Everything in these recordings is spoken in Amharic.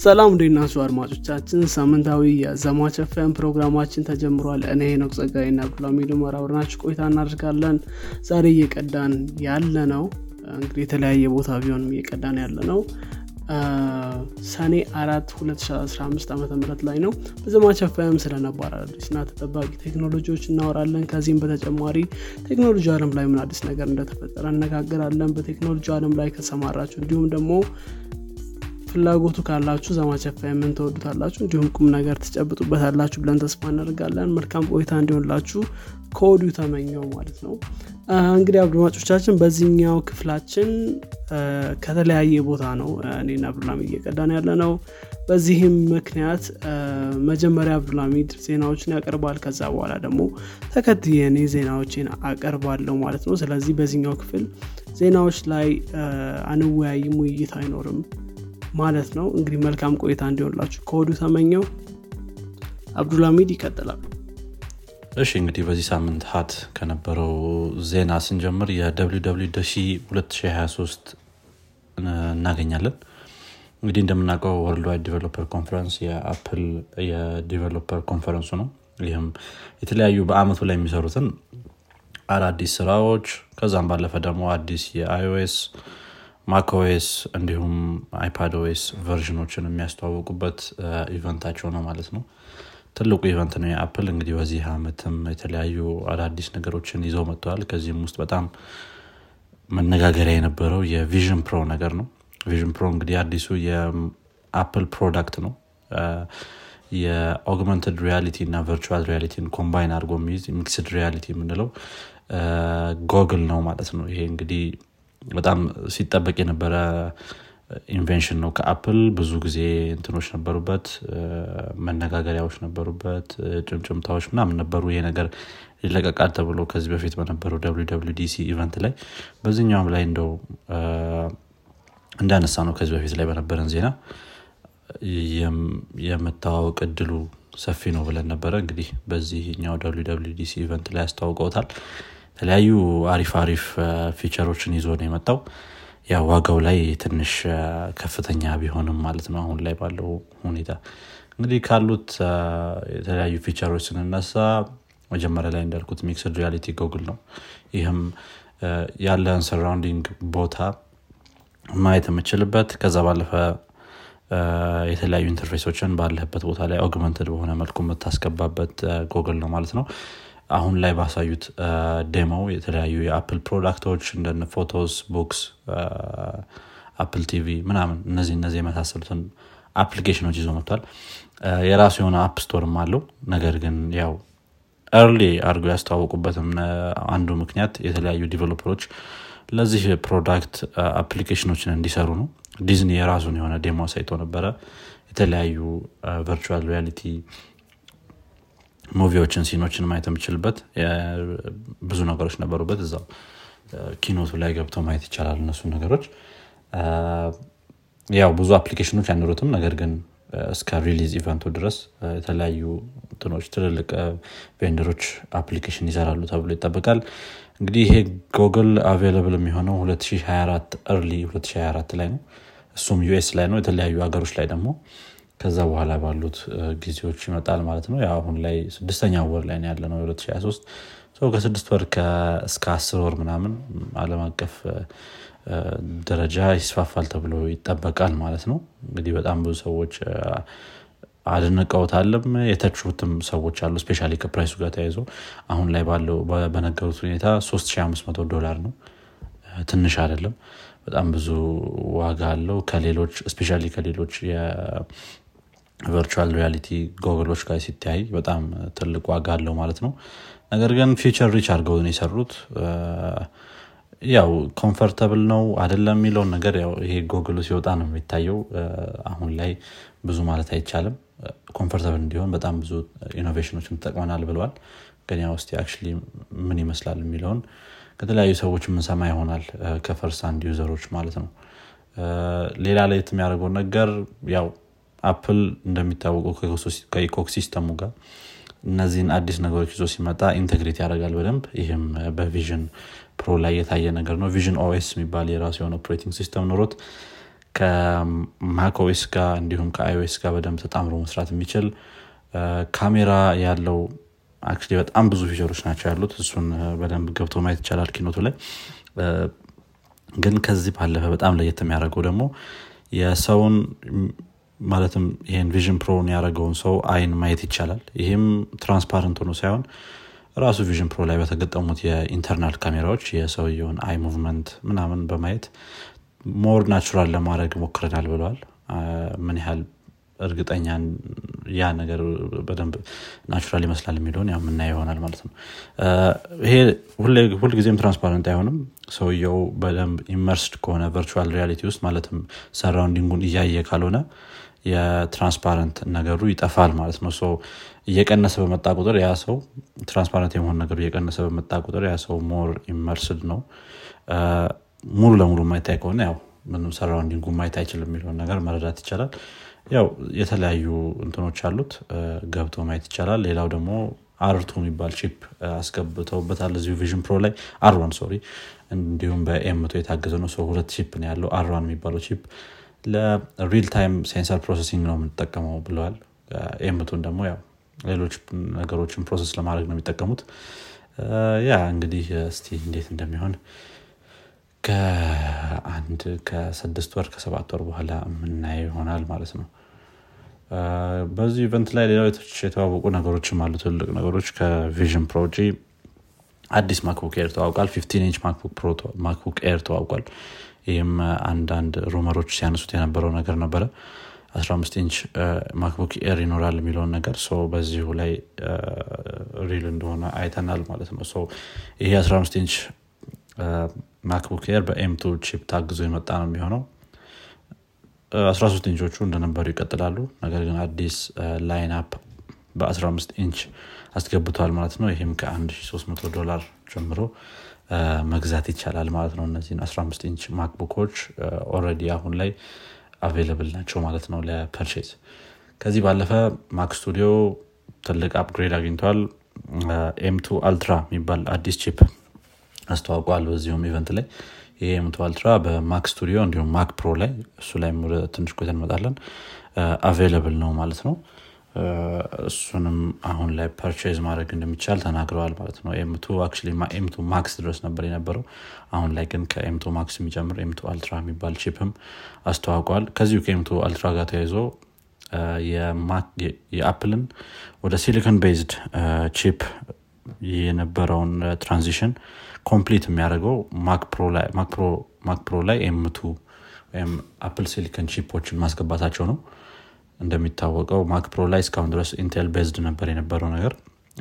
ሰላም እንዴት ናችሁ አድማጮቻችን? ሳምንታዊ የዘማች ፕሮግራማችን ተጀምሯል። እኔ ሄኖክ ጸጋይና ኡመር አብረናችሁ ቆይታ እናደርጋለን። ዛሬ እየቀዳን ያለ ነው እንግዲህ የተለያየ ቦታ ቢሆንም እየቀዳን ያለ ነው ሰኔ አራት 2015 ዓ ም ላይ ነው። በዘማች ኤፍኤም ስለነባር አዲስና ተጠባቂ ቴክኖሎጂዎች እናወራለን። ከዚህም በተጨማሪ ቴክኖሎጂ አለም ላይ ምን አዲስ ነገር እንደተፈጠረ እነጋገራለን። በቴክኖሎጂ አለም ላይ ከሰማራችሁ እንዲሁም ደግሞ ፍላጎቱ ካላችሁ ዘማች ኤፍኤምን ተወዱታላችሁ እንዲሁም ቁም ነገር ትጨብጡበታላችሁ ብለን ተስፋ እናደርጋለን። መልካም ቆይታ እንዲሆንላችሁ ከወዲሁ ተመኘው ማለት ነው። እንግዲህ አድማጮቻችን በዚህኛው ክፍላችን ከተለያየ ቦታ ነው እኔና አብዱልሚድ እየቀዳን ያለ ነው በዚህም ምክንያት መጀመሪያ አብዱልሚድ ዜናዎችን ያቀርባል ከዛ በኋላ ደግሞ ተከትዬ እኔ ዜናዎችን አቀርባለሁ ማለት ነው። ስለዚህ በዚህኛው ክፍል ዜናዎች ላይ አንወያይም ውይይት አይኖርም ማለት ነው። እንግዲህ መልካም ቆይታ እንዲሆንላችሁ ከወዱ ተመኘው። አብዱልሚድ ይቀጥላል። እሺ እንግዲህ በዚህ ሳምንት ሀት ከነበረው ዜና ስንጀምር የw ደሺ 2023 እናገኛለን። እንግዲህ እንደምናውቀው ወርልድ ዋይድ ዲቨሎፐር ኮንፈረንስ የአፕል የዲቨሎፐር ኮንፈረንሱ ነው። ይህም የተለያዩ በአመቱ ላይ የሚሰሩትን አዳዲስ ስራዎች ከዛም ባለፈ ደግሞ አዲስ የ iOS macOS እንዲሁም iPadOS version ኦችን የሚያስተዋውቁበት event ኣቸው ነው ማለት ነው። ትልቁ event ነው የአፕል። እንግዲህ በዚህ አመትም የተለያዩ አዳዲስ ነገሮችን ይዘው መጥተዋል ከዚህም ውስጥ በጣም መነጋገሪያ የነበረው የ Vision Pro ነገር ነው። Vision Pro እንግዲህ አዲሱ የአፕል product ነው። የ augmented reality እና virtual reality ን combine አድርጎ የሚይዝ mixed reality የምንለው goggle ነው ማለት ነው። ይሄ እንግዲህ በጣም ሲጠበቅ የነበረ invention ነው ከአፕል። ብዙ ጊዜ እንትኖች ነበሩበት መነጋገሪያዎች ነበሩበት ጭምጭምታዎች ምናምን ነበሩ። ይሄ ነገር ይለቀቃል ተብሎ ከዚህ በፊት በነበረው DC event ላይ። በዚህኛውም ላይ እንደው እንዳነሳ ነው ከዚህ በፊት ላይ በነበረን ዜና የመተዋወቅ እድሉ ሰፊ ነው ብለን ነበረ። እንግዲህ በዚህኛው DC event ላይ ያስተዋውቀውታል የተለያዩ አሪፍ አሪፍ feature ኦችን ይዞ ነው የመጣው። ያው ዋጋው ላይ ትንሽ ከፍተኛ ቢሆንም ማለት ነው አሁን ላይ ባለው ሁኔታ። እንግዲህ ካሉት የተለያዩ feature ኦች ስንነሳ መጀመሪያ ላይ እንዳልኩት mixed reality goggle ነው። ይህም ያለን surrounding ቦታ ማየት የምችልበት ከዛ ባለፈ የተለያዩ interface ኦችን ባለህበት ቦታ ላይ augmented በሆነ መልኩ የምታስገባበት goggle ነው ማለት ነው አሁን ላይ ባሳዩት demo ው የተለያዩ የ Apple product ኦች እንደነ Photos Books Apple TV ምናምን እነዚህ እነዚህ የመሳሰሉትን አፕሊኬሽኖች ይዞ መጥቷል። የራሱ የሆነ app store ም አለው። ነገር ግን ያው early አድርጎ ያስተዋወቁበትም አንዱ ምክንያት የተለያዩ developer ኦች ለዚህ ፕሮዳክት application ኦችን እንዲሰሩ ነው። Disney የራሱን የሆነ demo አሳይቶ ነበረ። የተለያዩ virtual reality movie ዎችን scene ኦችን ማየት የምችልበት ብዙ ነገሮች ነበሩበት እዛው keynote ኡ ላይ ገብተው ማየት ይቻላል እነሱ ነገሮች። ያው ብዙ application ኦች አይኖሩትም ነገር ግን እስከ release event ኡ ድረስ የተለያዩ እንትኖች ትልልቅ vendor ኦች application ይሰራሉ ተብሎ ይጠበቃል። እንግዲህ ይሄ goggle available የሚሆነው 2024 early 2024 ላይ ነው። እሱም US ላይ ነው የተለያዩ ሀገሮች ላይ ደግሞ ከዛ በኋላ ባሉት ጊዜዎች ይመጣል ማለት ነው። አሁን ላይ ስድስተኛ ወር ላይ ያለ ነው 2023 ሰው ከስድስት ወር እስከ አስር ወር ምናምን አለም አቀፍ ደረጃ ይስፋፋል ተብሎ ይጠበቃል ማለት ነው። እንግዲህ በጣም ብዙ ሰዎች አድንቀውታልም። የተቹትም ሰዎች አሉ especially ከ price ኡ ጋር ተያይዞ። አሁን ላይ ባለው በነገሩት ሁኔታ 3500 ዶላር ነው። ትንሽ አይደለም። በጣም ብዙ ዋጋ አለው። ከሌሎች especially ከሌሎች virtual reality goggle ኦች ጋር ሲተያይ በጣም ትልቅ ዋጋ አለው ማለት ነው። ነገር ግን feature rich አድርገውን የሰሩት። ያው comfortable ነው አደለም የሚለውን ነገር ይሄ goggle ኡ ሲወጣ ነው የሚታየው። አሁን ላይ ብዙ ማለት አይቻልም። comfortable እንዲሆን በጣም ብዙ innovation ኦችን ተጠቅመናል ብለዋል። ግን ያው ስ ምን ይመስላል የሚለውን ከተለያዩ ሰዎች የምንሰማ ይሆናል። ከ firsthand user ኦች ማለት ነው። ሌላ ላይ የሚያደርገው ነገር ያው Apple እንደሚታወቀው ከ ecosystem ኡ ጋር እነዚህን አዲስ ነገሮች ይዞ ሲመጣ integrate ያደርጋል በደንብ። ይህም በ Vision Pro ላይ የታየ ነገር ነው። visionOS የሚባል የራሱ የሆነ operating system ኖሮት ከ macOS ጋር እንዲሁም ከ iOS ጋር በደንብ ተጣምሮ መስራት የሚችል ካሜራ ያለው actually በጣም ብዙ feature ኦች ናቸው ያሉት። እሱን በደንብ ገብቶ ማየት ይቻላል keynote ኡ ላይ። ግን ከዚህ ባለፈ በጣም ለየት የሚያደርገው ደግሞ የሰውን ማለትም ይህን Vision Pro ን ያደረገውን ሰው አይን ማየት ይቻላል። ይህም transparent ሆኖ ሳይሆን ራሱ Vision Pro ላይ በተገጠሙት የኢንተርናል ካሜራዎች የሰውየውን eye movement ምናምን በማየት more natural ለማድረግ ሞክረናል ብለዋል። ምን ያህል እርግጠኛ ያ ነገር በደንብ natural ይመስላል የሚለውን ያው የምናየው ይሆናል ማለት ነው። ይሄ ሁልጊዜም transparent አይሆንም። ሰውየው በደንብ immersed ከሆነ virtual reality ውስጥ ማለትም surrounding ኡን እያየ ካልሆነ የ transparent ነገሩ ይጠፋል ማለት ነው። እየቀነሰ በመጣ ቁጥር ያ ሰው transparent የመሆን ነገሩ እየቀነሰ በመጣ ቁጥር ያ ሰው more immersed ነው። ሙሉ ለሙሉ ማይታይ ከሆነ ያው ምንም surrounding ኡ ማየት አይችልም የሚለውን ነገር መረዳት ይቻላል። ያው የተለያዩ እንትኖች አሉት። ገብቶ ማየት ይቻላል። ሌላው ደግሞ R2 የሚባል chip አስገብተውበታል። እዚሁ Vision Pro ላይ R1 sorry እንዲሁም በ M2 የታገዘ ነው። ሁለት chip ነው ያለው። R1 የሚባለው chip ለ real time sensor processing ነው የምንጠቀመው ብለዋል። M2 ን ደግሞ ያው ሌሎች ነገሮችን process ለማድረግ ነው የሚጠቀሙት። ያ እንግዲህ እስቲ እንዴት እንደሚሆን ከአንድ ከስድስት ወር ከሰባት ወር በኋላ የምናየው ይሆናል ማለት ነው። በዚህ event ላይ ሌሎች የተዋወቁ ነገሮችም አሉ። ትልቅ ነገሮች ከ Vision Pro አዲስ MacBook Air ተዋውቋል። fifteen inch MacBook Air ተዋውቋል ይህም አንዳንድ rumor ኦች ሲያነሱት የነበረው ነገር ነበረ። 15 inch MacBook Air ይኖራል የሚለውን ነገር በዚሁ ላይ real እንደሆነ አይተናል ማለት ነው። ይሄ 15 inch MacBook Air በ M2 chip ታግዞ የመጣ ነው የሚሆነው። 13 ኢንቾቹ እንደነበሩ ይቀጥላሉ። ነገር ግን አዲስ lineup በ15 ኢንች አስገብተዋል ማለት ነው። ይህም ከ1300 ዶላር ጀምሮ መግዛት ይቻላል ማለት ነው። እነዚህን 15 inch MacBook ኦች already አሁን ላይ available ናቸው ማለት ነው ለ purchase። ከዚህ ባለፈ Mac Studio ትልቅ upgrade አግኝተዋል M2 Ultra የሚባል አዲስ chip አስተዋውቋል በዚሁም event ላይ። ይህ M2 Ultra በ Mac Studio እንዲሁም Mac Pro ላይ እሱ ላይ ትንሽ ቆይተን እንመጣለን። available ነው ማለት ነው እሱንም አሁን ላይ purchase ማድረግ እንደሚቻል ተናግረዋል ማለት ነው። ኤምቱ ኤምቱ ማክስ ድረስ ነበር የነበረው። አሁን ላይ ግን ከ M2 Max የሚጨምር M2 Ultra የሚባል chip ም አስተዋውቋል። ከዚሁ ከ M2 Ultra ጋር ተያይዞ የ Apple ን ወደ silicon based chip የነበረውን transition complete የሚያደርገው Mac Pro ላይ M2 ወይም Apple silicon chip ኦችን ማስገባታቸው ነው እንደሚታወቀው Mac Pro ላይ እስካሁን ድረስ Intel based ነበር የነበረው ነገር።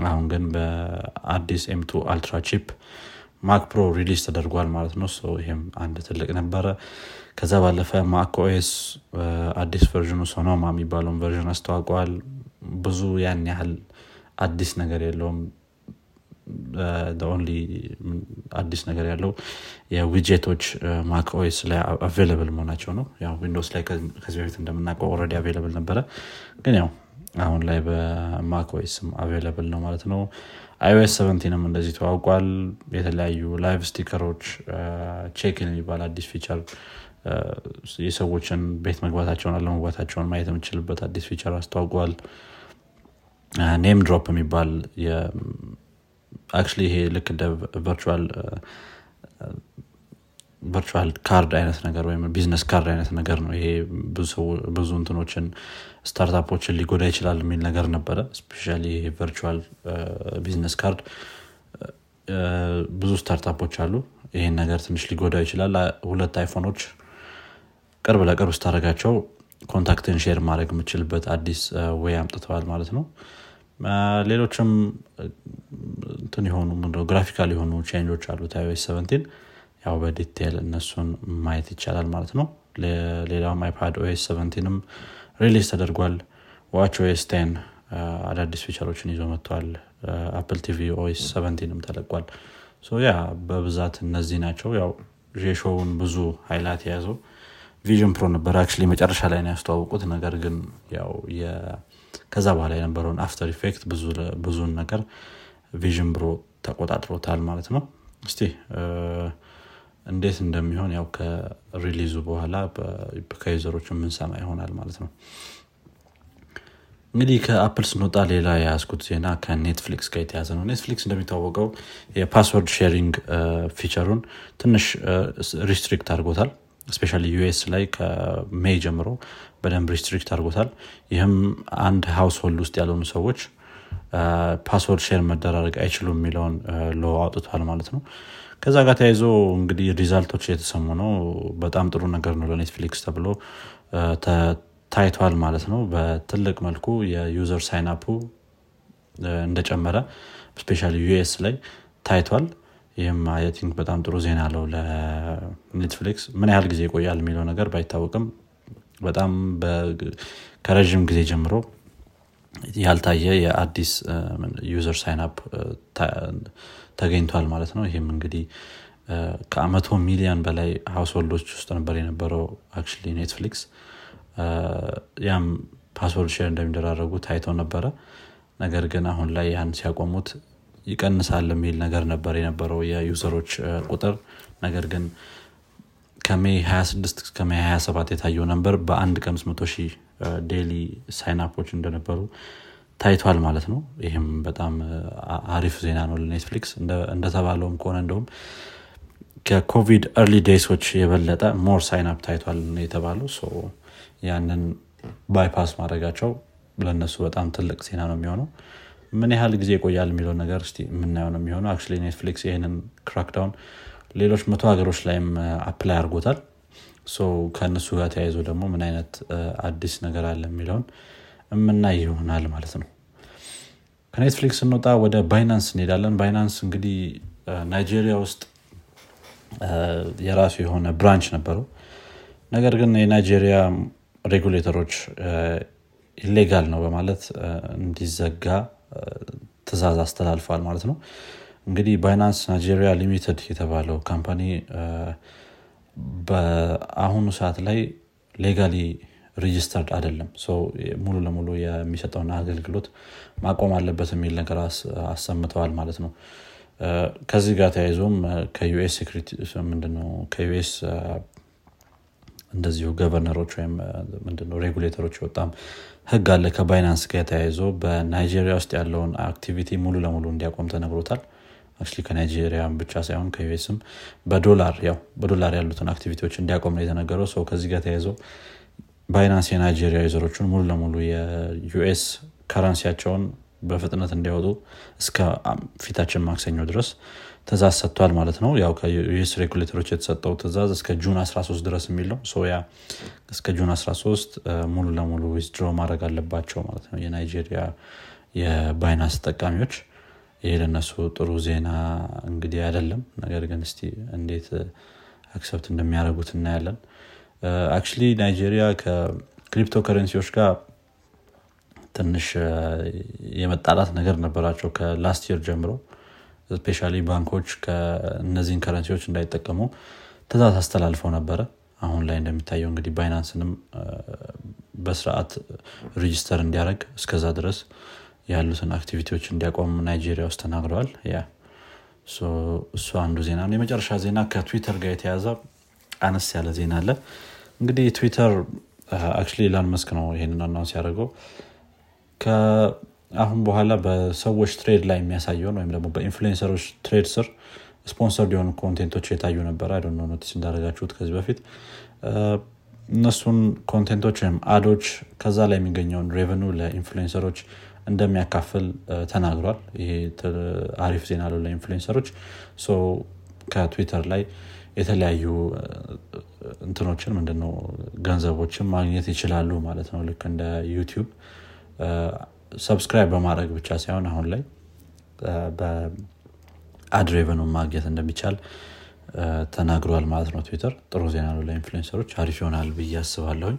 አሁን ግን በአዲስ M2 Ultra chip Mac Pro release ተደርጓል ማለት ነው። ይህም አንድ ትልቅ ነበረ። ከዛ ባለፈ Mac OS አዲስ version ኡ Sonoma የሚባለውን version አስተዋውቀዋል ብዙ ያን ያህል አዲስ ነገር የለውም only አዲስ ነገር ያለው የ widget ኦች Mac OS ላይ available መሆናቸው ነው። ያው Windows ላይ ከዚህ በፊት እንደምናውቀው already available ነበረ። ግን ያው አሁን ላይ በ Mac OS ም available ነው ማለት ነው። iOS seventeen ም እንደዚህ ተዋውቋል። የተለያዩ live sticker ኦች check in የሚባል አዲስ feature የሰዎችን ቤት መግባታቸውን አለመግባታቸውን ማየት የምችልበት አዲስ feature አስተዋውቋል። NameDrop የሚባል actually ይሄ ልክ እንደ virtual card አይነት ነገር ወይም business card አይነት ነገር ነው ይሄ ብዙ እንትኖችን startup ኦችን ሊጎዳ ይችላል የሚል ነገር ነበረ። especially ይሄ virtual business card ብዙ startup ኦች አሉ። ይህን ነገር ትንሽ ሊጎዳው ይችላል። ሁለት iPhone ኦች ቅርብ ለቅርብ ስታደርጋቸው contact ን share ማድረግ የምችልበት አዲስ way አምጥተዋል ማለት ነው ሌሎችም እንትን የሆኑ graphical የሆኑ change ኦች አሉ። iOS seventeen ያው በ detail እነሱን ማየት ይቻላል ማለት ነው። ሌላውም iPad OS seventeen ም release ተደርጓል። watchOS ten አዳዲስ feature ኦችን ይዞ መጥተዋል Apple tvOS seventeen ም ተለቋል። ያ በብዛት እነዚህ ናቸው። ያው የ show ውን ብዙ highlight የያዘው Vision Pro ነበር። actually መጨረሻ ላይ ነው ያስተዋወቁት። ነገር ግን ያው ከዛ በኋላ የነበረውን after effect ብዙን ነገር Vision Pro ተቆጣጥሮታል ማለት ነው። እስቲ እንዴት እንደሚሆን ያው ከሪሊዙ በኋላ ከዩዘሮች የምንሰማ ይሆናል ማለት ነው። እንግዲህ ከ Apple ስንወጣ ሌላ የያዝኩት ዜና ከ Netflix ጋር የተያዘ ነው። Netflix እንደሚታወቀው የ password sharing feature ኡን ትንሽ restrict አድርጎታል። especially US ላይ ከ May ጀምሮ በደንብ restrict አድርጎታል። ይህም አንድ household ውስጥ ያልሆኑ ሰዎች password share መደራረግ አይችሉም የሚለውን law አውጥቷል ማለት ነው። ከዛ ጋር ተያይዞ እንግዲህ result ኦች የተሰሙ ነው። በጣም ጥሩ ነገር ነው ለ Netflix ተብሎ ታይቷል ማለት ነው። በትልቅ መልኩ የ user sign up ኡ እንደጨመረ especially US ላይ ታይቷል። ይህም think በጣም ጥሩ ዜና አለው ለ Netflix። ምን ያህል ጊዜ ይቆያል የሚለው ነገር ባይታወቅም በጣም ከረዥም ጊዜ ጀምሮ ያልታየ የአዲስ user sign up ተገኝቷል ማለት ነው። ይህም እንግዲህ ከመቶ ሚሊዮን በላይ household ኦች ውስጥ ነበር የነበረው actually Netflix ያም password share እንደሚደራረጉ ታይተው ነበረ። ነገር ግን አሁን ላይ ያን ሲያቆሙት ይቀንሳል የሚል ነገር ነበር የነበረው የ user ኦች ቁጥር። ነገር ግን ከ May 26 እስከ May 27 የታየው ነበር በአንድ ከ500 ሺህ daily sign up ኦች እንደነበሩ ታይቷል ማለት ነው። ይህም በጣም አሪፍ ዜና ነው ለ Netflix። እንደተባለውም ከሆነ እንደውም ከ COVID early days ኦች የበለጠ more sign up ታይቷል የተባለው። ያንን bypass ማድረጋቸው ለእነሱ በጣም ትልቅ ዜና ነው የሚሆነው። ምን ያህል ጊዜ ይቆያል የሚለው ነገር ስ የምናየው ነው የሚሆነው። actually Netflix ይህንን crackdown ሌሎች መቶ ሀገሮች ላይም apply አድርጎታል። ከእነሱ ጋር ተያይዞ ደግሞ ምን አይነት አዲስ ነገር አለ የሚለውን የምናይ ይሆናል ማለት ነው። ከ Netflix እንወጣ ወደ Binance እንሄዳለን። Binance እንግዲህ ናይጄሪያ ውስጥ የራሱ የሆነ branch ነበረው። ነገር ግን የናይጄሪያ regulator ኦች illegal ነው በማለት እንዲዘጋ ትእዛዝ አስተላልፈዋል ማለት ነው እንግዲህ Binance Nigeria Limited የተባለው company በአሁኑ ሰዓት ላይ legally registered አይደለም። ሙሉ ለሙሉ የሚሰጠውን አገልግሎት ማቆም አለበት የሚል ነገር አሰምተዋል ማለት ነው። ከዚህ ጋር ተያይዞም ከ US ምንድነው ከ US እንደዚሁ governor ኦች ወይም ምንድነው regulator ኦች የወጣም ህግ አለ። ከ Binance ጋር ተያይዞ በናይጄሪያ ውስጥ ያለውን activity ሙሉ ለሙሉ እንዲያቆም ተነግሮታል ከናይጄሪያ ብቻ ሳይሆን ከ US ም በዶላር ያው በዶላር ያሉትን activity ዎች እንዲያቆም ነው የተነገረው። so ከዚህ ጋር ተያይዞ Binance የናይጄሪያ user ኦችን ሙሉ ለሙሉ የ US currency ያቸውን በፍጥነት እንዲያወጡ እስከ ፊታችን ማክሰኞ ድረስ ትእዛዝ ሰጥቷል ማለት ነው። ያው ከ US regulator ኦች የተሰጠው ትእዛዝ እስከ June 13 ድረስ የሚል ነው። እስከ June 13 ሙሉ ለሙሉ withdraw ማድረግ አለባቸው ማለት ነው። የናይጄሪያ የባይናንስ ተጠቃሚዎች ይሄ ለነሱ ጥሩ ዜና እንግዲህ አይደለም። ነገር ግን እስቲ እንዴት accept እንደሚያደርጉት እናያለን። አክ ናይጄሪያ ከ crypto currency ዎች ጋር ትንሽ የመጣላት ነገር ነበራቸው ከ last year ጀምሮ። especially ባንኮች እነዚህን currency ዎች እንዳይጠቀሙ ትእዛዝ አስተላልፈው ነበረ። አሁን ላይ እንደሚታየው እንግዲህ ባይናንስንም በስርዓት register እንዲያደረግ እስከዛ ድረስ ያሉትን activity ዎች እንዲያቆም ናይጄሪያ ውስጥ ተናግረዋል። እሱ አንዱ ዜና የመጨረሻ ዜና ከትዊተር ጋር የተያዘ አነስ ያለ ዜና አለ። እንግዲህ ትዊተር ያው ኢላን መስክ ነው ይህንን announce ያደረገው አሁን በኋላ በሰዎች thread ላይ የሚያሳየውን ወይም ደግሞ በ influencer ኦች thread ስር ስፖንሰር የሆኑ content ኦች የታዩ ነበረ notice እንዳደረጋችሁት ከዚህ በፊት። እነሱን content ኦች ወይም ad ኦች ከዛ ላይ የሚገኘውን revenue ለ influencer ኦች እንደሚያካፍል ተናግሯል። ይሄ አሪፍ ዜና አለው ለ influencer ኦች ከትዊተር ላይ የተለያዩ እንትኖችን ምንድነው ገንዘቦችን ማግኘት ይችላሉ ማለት ነው። ልክ እንደ ዩቲዩብ። subscribe በማድረግ ብቻ ሳይሆን አሁን ላይ በ ad revenue ማግኘት እንደሚቻል ተናግሯል ማለት ነው ትዊተር። ጥሩ ዜና ነው ለ influencer ኦች አሪፍ ይሆናል ብዬ አስባለሁኝ።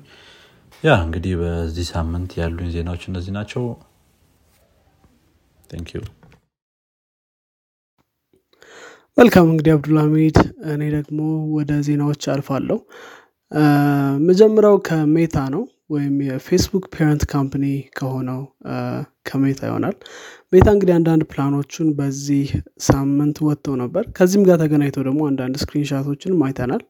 ያ እንግዲህ በዚህ ሳምንት ያሉኝ ዜናዎች እነዚህ ናቸው መልካም እንግዲህ አብዱልሚድ እኔ ደግሞ ወደ ዜናዎች አልፋለሁ። መጀመሪያው ከሜታ ነው ወይም የፌስቡክ parent company ከሆነው ከሜታ ይሆናል። ሜታ እንግዲህ አንዳንድ ፕላኖቹን በዚህ ሳምንት ወጥተው ነበር። ከዚህም ጋር ተገናኝተው ደግሞ አንዳንድ screenshot ኦችንም አይተናል።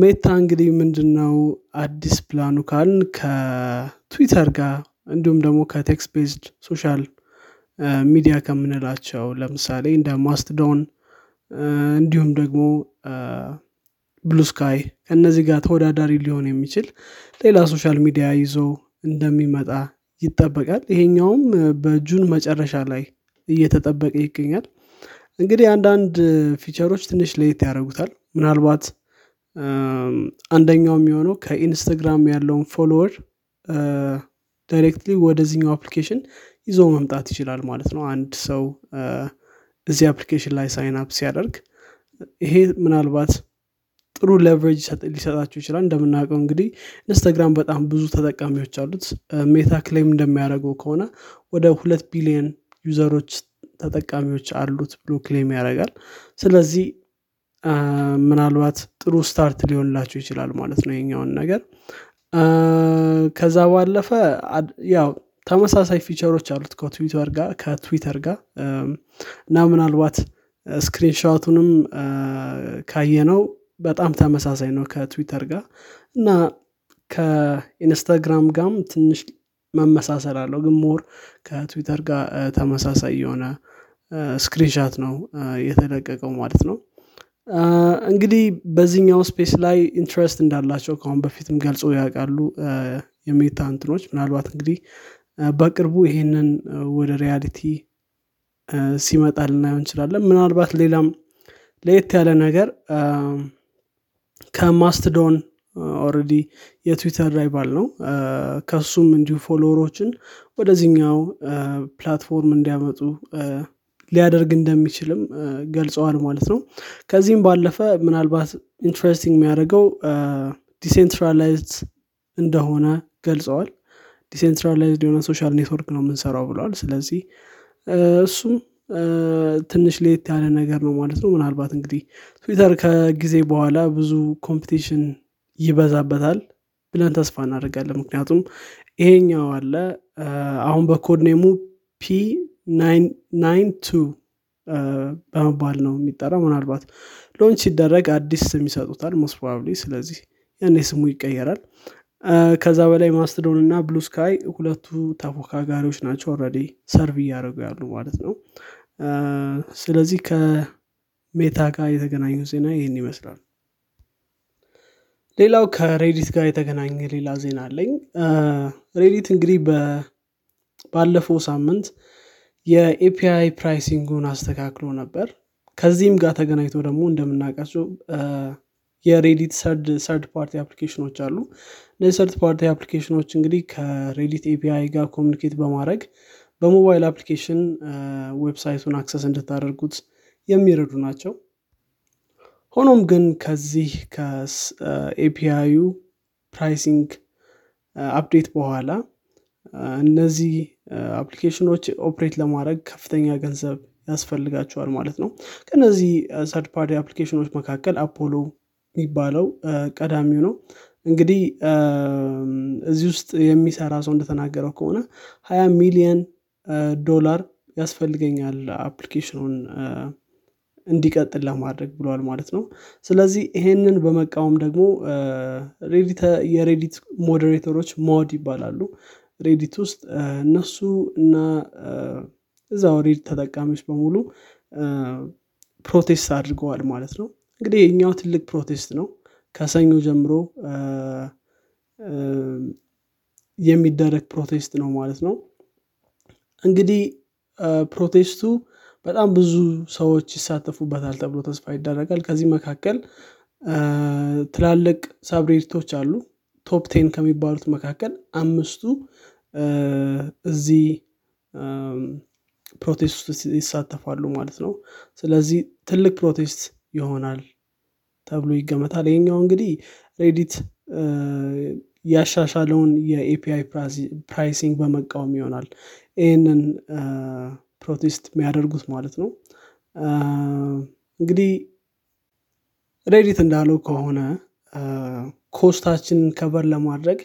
ሜታ እንግዲህ ምንድነው? አዲስ ፕላኑ ካልን ከትዊተር ጋር እንዲሁም ደግሞ ከ text based social media ከምንላቸው ለምሳሌ እንደ ማስትዶን እንዲሁም ደግሞ ብሉስካይ ከእነዚህ ጋር ተወዳዳሪ ሊሆን የሚችል ሌላ social media ይዞ እንደሚመጣ ይጠበቃል። ይሄኛውም በ June መጨረሻ ላይ እየተጠበቀ ይገኛል። እንግዲህ አንዳንድ feature ኦች ትንሽ ለየት ያደርጉታል። ምናልባት አንደኛው የሚሆነው ከኢንስተግራም ያለውን follower directly ወደዚህኛው application ይዞ መምጣት ይችላል ማለት ነው። አንድ ሰው እዚህ application ላይ sign up ሲያደርግ ይሄ ምናልባት ጥሩ leverage ሊሰጣቸው ይችላል። እንደምናውቀው እንግዲህ ኢንስታግራም በጣም ብዙ ተጠቃሚዎች አሉት። ሜታ claim እንደሚያደርገው ከሆነ ወደ ሁለት ቢሊየን user ኦች ተጠቃሚዎች አሉት ብሎ claim ያደርጋል። ስለዚህ ምናልባት ጥሩ start ሊሆንላቸው ይችላል ማለት ነው የኛውን ነገር። ከዛ ባለፈ ያው ተመሳሳይ feature ኦች አሉት ከትዊተር ጋር ከትዊተር ጋር። እና ምናልባት screenshot ኡንም ካየነው በጣም ተመሳሳይ ነው ከትዊተር ጋር። እና ከኢንስታግራም ጋም ትንሽ መመሳሰል አለው ግን more ከትዊተር ጋር ተመሳሳይ የሆነ screenshot ነው የተለቀቀው ማለት ነው። እንግዲህ በዚህኛው space ላይ interest እንዳላቸው ከአሁን በፊትም ገልጾ ያውቃሉ የሜታ ምናልባት እንግዲህ በቅርቡ ይሄንን ወደ reality ሲመጣ ልናየው እንችላለን። ምናልባት ሌላም ለየት ያለ ነገር ከማስትዶን already የትዊተር rival ነው። ከሱም እንዲሁ follower ኦችን ወደዚህኛው platform እንዲያመጡ ሊያደርግ እንደሚችልም ገልጸዋል ማለት ነው። ከዚህም ባለፈ ምናልባት interesting የሚያደርገው decentralized እንደሆነ ገልጸዋል decentralized የሆነ social network ነው የምንሰራው ብለዋል ስለዚህ እሱም ትንሽ ለየት ያለ ነገር ነው ማለት ነው። ምናልባት እንግዲህ ትዊተር ከጊዜ በኋላ ብዙ competition ይበዛበታል ብለን ተስፋ እናደርጋለን። ምክንያቱም ይሄኛው አለ። አሁን በ code name ኡ P92 በመባል ነው የሚጠራው። ምናልባት launch ሲደረግ አዲስ ስም ይሰጡታል most ስለዚህ ያኔ ስሙ ይቀየራል ከዛ በላይ ማስትዶን እና ብሉ ስካይ ሁለቱ ተፎካጋሪዎች ናቸው already serve እያደረጉ ያሉ ማለት ነው። ስለዚህ ከሜታ ጋር የተገናኙ ዜና ይህን ይመስላል። ሌላው ከሬዲት ጋር የተገናኘ ሌላ ዜና አለኝ። ሬዲት እንግዲህ ባለፈው ሳምንት የ API pricing ኡን አስተካክሎ ነበር። ከዚህም ጋር ተገናኝቶ ደግሞ እንደምናውቃቸው የሬዲት third party application ኦች አሉ። እነዚህ third party application ኦች እንግዲህ ከሬዲት API ጋር communicate በማድረግ በሞባይል application website ኡን access እንድታደርጉት የሚረዱ ናቸው። ሆኖም ግን ከዚህ ከ API ዩ pricing update በኋላ እነዚህ application ኦች operate ለማድረግ ከፍተኛ ገንዘብ ያስፈልጋቸዋል ማለት ነው። ከነዚህ third party application ኦች መካከል Apollo የሚባለው ቀዳሚው ነው። እንግዲህ እዚህ ውስጥ የሚሰራ ሰው እንደተናገረው ከሆነ ሀያ ሚሊየን ዶላር ያስፈልገኛል application ኑን እንዲቀጥል ለማድረግ ብለዋል ማለት ነው። ስለዚህ ይሄንን በመቃወም ደግሞ የ Reddit moderator ኦች mod ይባላሉ። Reddit ውስጥ እነሱ እና እዛው Reddit ተጠቃሚዎች በሙሉ protest አድርገዋል ማለት ነው እንግዲህ የኛው ትልቅ protest ነው። ከሰኞ ጀምሮ የሚደረግ protest ነው ማለት ነው። እንግዲህ protest ኡ በጣም ብዙ ሰዎች ይሳተፉበታል ተብሎ ተስፋ ይደረጋል። ከዚህ መካከል ትላልቅ subreddit ኦች አሉ። top ten ከሚባሉት መካከል አምስቱ እዚህ protest ውስጥ ይሳተፋሉ ማለት ነው። ስለዚህ ትልቅ protest ይሆናል ተብሎ ይገመታል። ይሄኛው እንግዲህ Reddit ያሻሻለውን የ API pricing በመቃወም ይሆናል። ይህንን protest የሚያደርጉት ማለት ነው። እንግዲህ Reddit እንዳለው ከሆነ cost ኣችንን cover ለማድረግ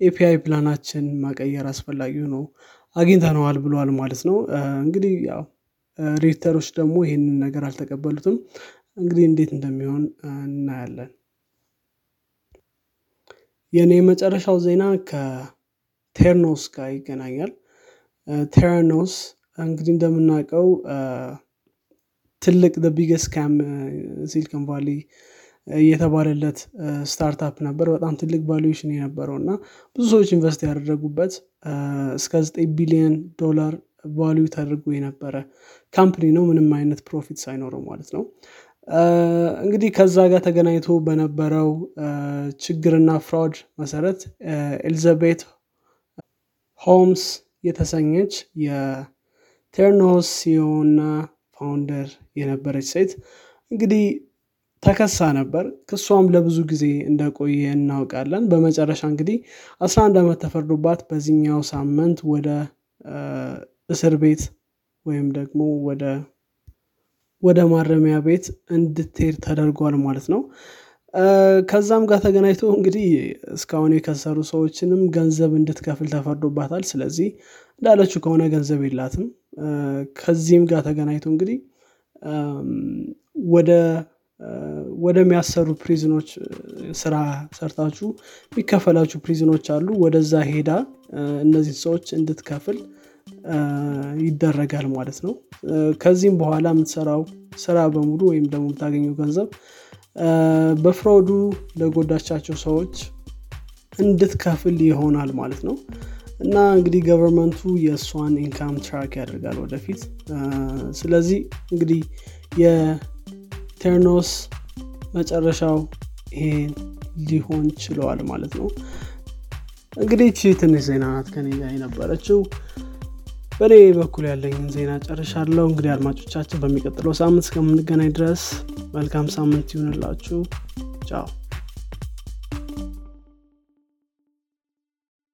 API plan ኣችን ማቀየር አስፈላጊ ሆኖ አግኝተነዋል ብለዋል ማለት ነው። እንግዲህ ያው moderator ኦች ደግሞ ይህንን ነገር አልተቀበሉትም እንግዲህ እንዴት እንደሚሆን እናያለን። የኔ የመጨረሻው ዜና ከ Theranos ጋር ይገናኛል። Theranos እንግዲህ እንደምናውቀው ትልቅ biggest scam Silicon Valley እየተባለለት startup ነበር። በጣም ትልቅ valuation የነበረው እና ብዙ ሰዎች invest ያደረጉበት እስከ 9 ቢሊዮን ዶላር value ተደርጎ የነበረ company ነው። ምንም አይነት profit ሳይኖረው ማለት ነው እንግዲህ ከዛ ጋር ተገናኝቶ በነበረው ችግርና fraud መሰረት ኤልዛቤት ሆምስ የተሰኘች የቴርኖስ ሲዮና ፋውንደር የነበረች ሴት እንግዲህ ተከሳ ነበር። ክሷም ለብዙ ጊዜ እንደቆየ እናውቃለን። በመጨረሻ እንግዲህ 11 ዓመት ተፈርዶባት በዚህኛው ሳምንት ወደ እስር ቤት ወይም ደግሞ ወደ ወደ ማረሚያ ቤት እንድትሄድ ተደርጓል ማለት ነው። ከዛም ጋር ተገናኝቶ እንግዲህ እስካሁን የከሰሩ ሰዎችንም ገንዘብ እንድትከፍል ተፈርዶባታል። ስለዚህ እንዳለችው ከሆነ ገንዘብ የላትም። ከዚህም ጋር ተገናኝቶ እንግዲህ ወደ ወደሚያሰሩ prison ኦች ስራ ሰርታችሁ የሚከፈላችሁ prison ኦች አሉ። ወደዛ ሄዳ እነዚህ ሰዎች እንድትከፍል ይደረጋል ማለት ነው። ከዚህም በኋላ የምትሰራው ስራ በሙሉ ወይም ደግሞ የምታገኘው ገንዘብ በ fraud ኡ ለጎዳቻቸው ሰዎች እንድትከፍል ይሆናል ማለት ነው። እና እንግዲህ government ኡ የእሷን income track ያደርጋል ወደፊት ስለዚህ እንግዲህ የ Theranos መጨረሻው ይሄን ሊሆን ችለዋል ማለት ነው። እንግዲህ ትንሽ ዜና ናት ከኔ የነበረችው በእኔ በኩል ያለኝን ዜና ጨርሻለሁ። እንግዲህ አድማጮቻችን በሚቀጥለው ሳምንት እስከምንገናኝ ድረስ መልካም ሳምንት ይሁንላችሁ። ቻው